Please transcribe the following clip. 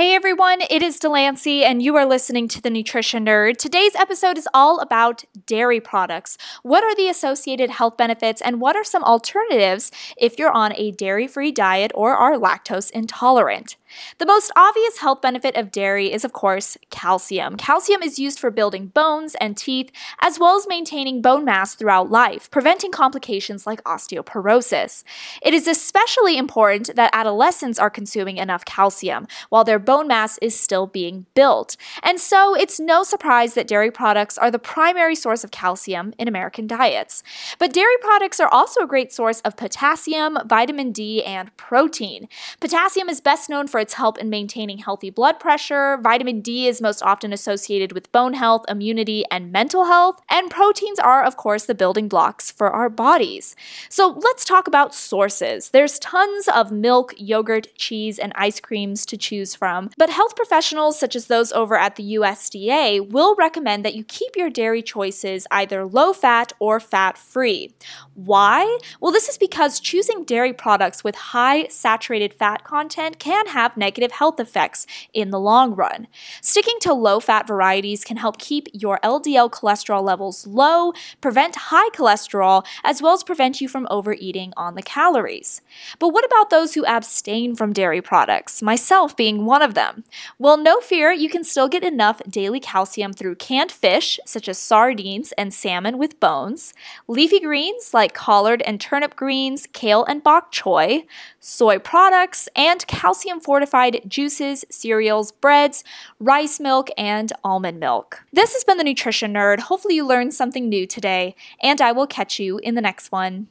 Hey everyone, it is Delancey, and you are listening to The Nutrition Nerd. Today's episode is all about dairy products. What are the associated health benefits, and what are some alternatives if you're on a dairy free diet or are lactose intolerant? The most obvious health benefit of dairy is, of course, calcium. Calcium is used for building bones and teeth, as well as maintaining bone mass throughout life, preventing complications like osteoporosis. It is especially important that adolescents are consuming enough calcium while their bone mass is still being built. And so it's no surprise that dairy products are the primary source of calcium in American diets. But dairy products are also a great source of potassium, vitamin D, and protein. Potassium is best known for its help in maintaining healthy blood pressure. Vitamin D is most often associated with bone health, immunity, and mental health. And proteins are, of course, the building blocks for our bodies. So let's talk about sources. There's tons of milk, yogurt, cheese, and ice creams to choose from, but health professionals, such as those over at the USDA, will recommend that you keep your dairy choices either low fat or fat free. Why? Well, this is because choosing dairy products with high saturated fat content can have negative health effects in the long run. Sticking to low fat varieties can help keep your LDL cholesterol levels low, prevent high cholesterol, as well as prevent you from overeating on the calories. But what about those who abstain from dairy products, myself being one of them? Well, no fear, you can still get enough daily calcium through canned fish, such as sardines and salmon with bones, leafy greens like collard and turnip greens, kale and bok choy, soy products, and calcium fortified juices, cereals, breads, rice milk, and almond milk. This has been the Nutrition Nerd. Hopefully, you learned something new today, and I will catch you in the next one.